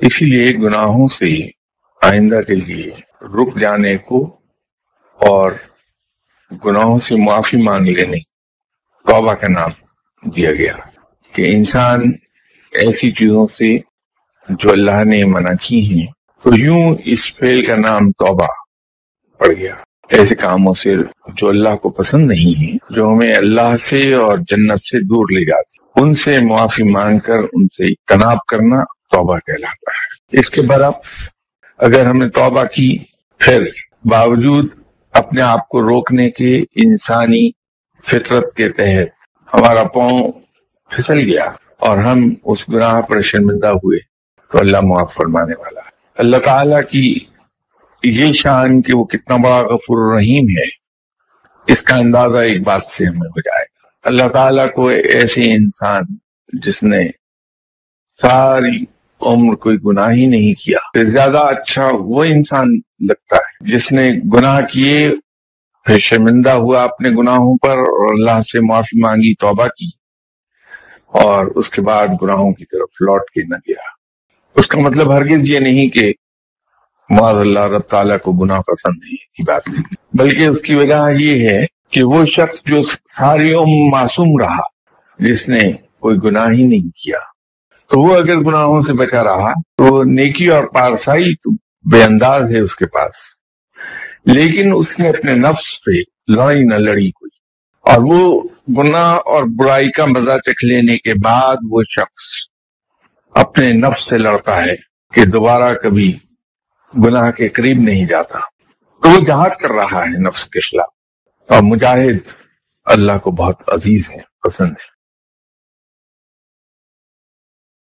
اسی لیے گناہوں سے آئندہ کے لیے رک جانے کو اور گناہوں سے معافی مانگ لینے توبہ کا نام دیا گیا کہ انسان ایسی چیزوں سے جو اللہ نے منع کی ہیں، تو یوں اس فیل کا نام توبہ پڑ گیا۔ ایسے کاموں سے جو اللہ کو پسند نہیں ہیں، جو ہمیں اللہ سے اور جنت سے دور لے جاتی ان سے معافی مانگ کر ان سے اجتناب کرنا توبہ کہلاتا ہے۔ اس کے برعکس اگر ہم نے توبہ کی، پھر باوجود اپنے آپ کو روکنے کے انسانی فطرت کے تحت ہمارا پاؤں پھسل گیا اور ہم اس گناہ پر شرمندہ ہوئے، تو اللہ معاف فرمانے والا اللہ تعالیٰ کی یہ شان کہ وہ کتنا بڑا غفور رحیم ہے، اس کا اندازہ ایک بات سے ہمیں ہو جائے گا۔ اللہ تعالیٰ کو ایسے انسان جس نے ساری عمر کوئی گناہ ہی نہیں کیا۔ زیادہ اچھا وہ انسان لگتا ہے۔ جس نے گناہ کیے، پھر شرمندہ ہوا اپنے گناہوں پر اور اللہ سے معافی مانگی، توبہ کی۔ اور اس کے بعد گناہوں کی طرف لوٹ کے نہ گیا۔ اس کا مطلب ہرگز یہ نہیں کہ معاذ اللہ، رب تعالیٰ کو گناہ پسند نہیں ایسی بات نہیں۔ بلکہ اس کی وجہ یہ ہے کہ وہ شخص جو ساری عمر معصوم رہا، جس نے کوئی گناہ ہی نہیں کیا۔ تو وہ اگر گناہوں سے بچا رہا تو نیکی اور پارسائی تو بے انداز ہے اس کے پاس۔ لیکن اس نے اپنے نفس پہ لڑائی نہ لڑی کوئی۔ اور وہ گناہ اور برائی کا مزہ چکھ لینے کے بعد وہ شخص اپنے نفس سے لڑتا ہے کہ دوبارہ کبھی گناہ کے قریب نہیں جاتا۔ تو وہ جہاد کر رہا ہے نفس کے خلاف۔ اور مجاہد اللہ کو بہت عزیز ہے پسند ہے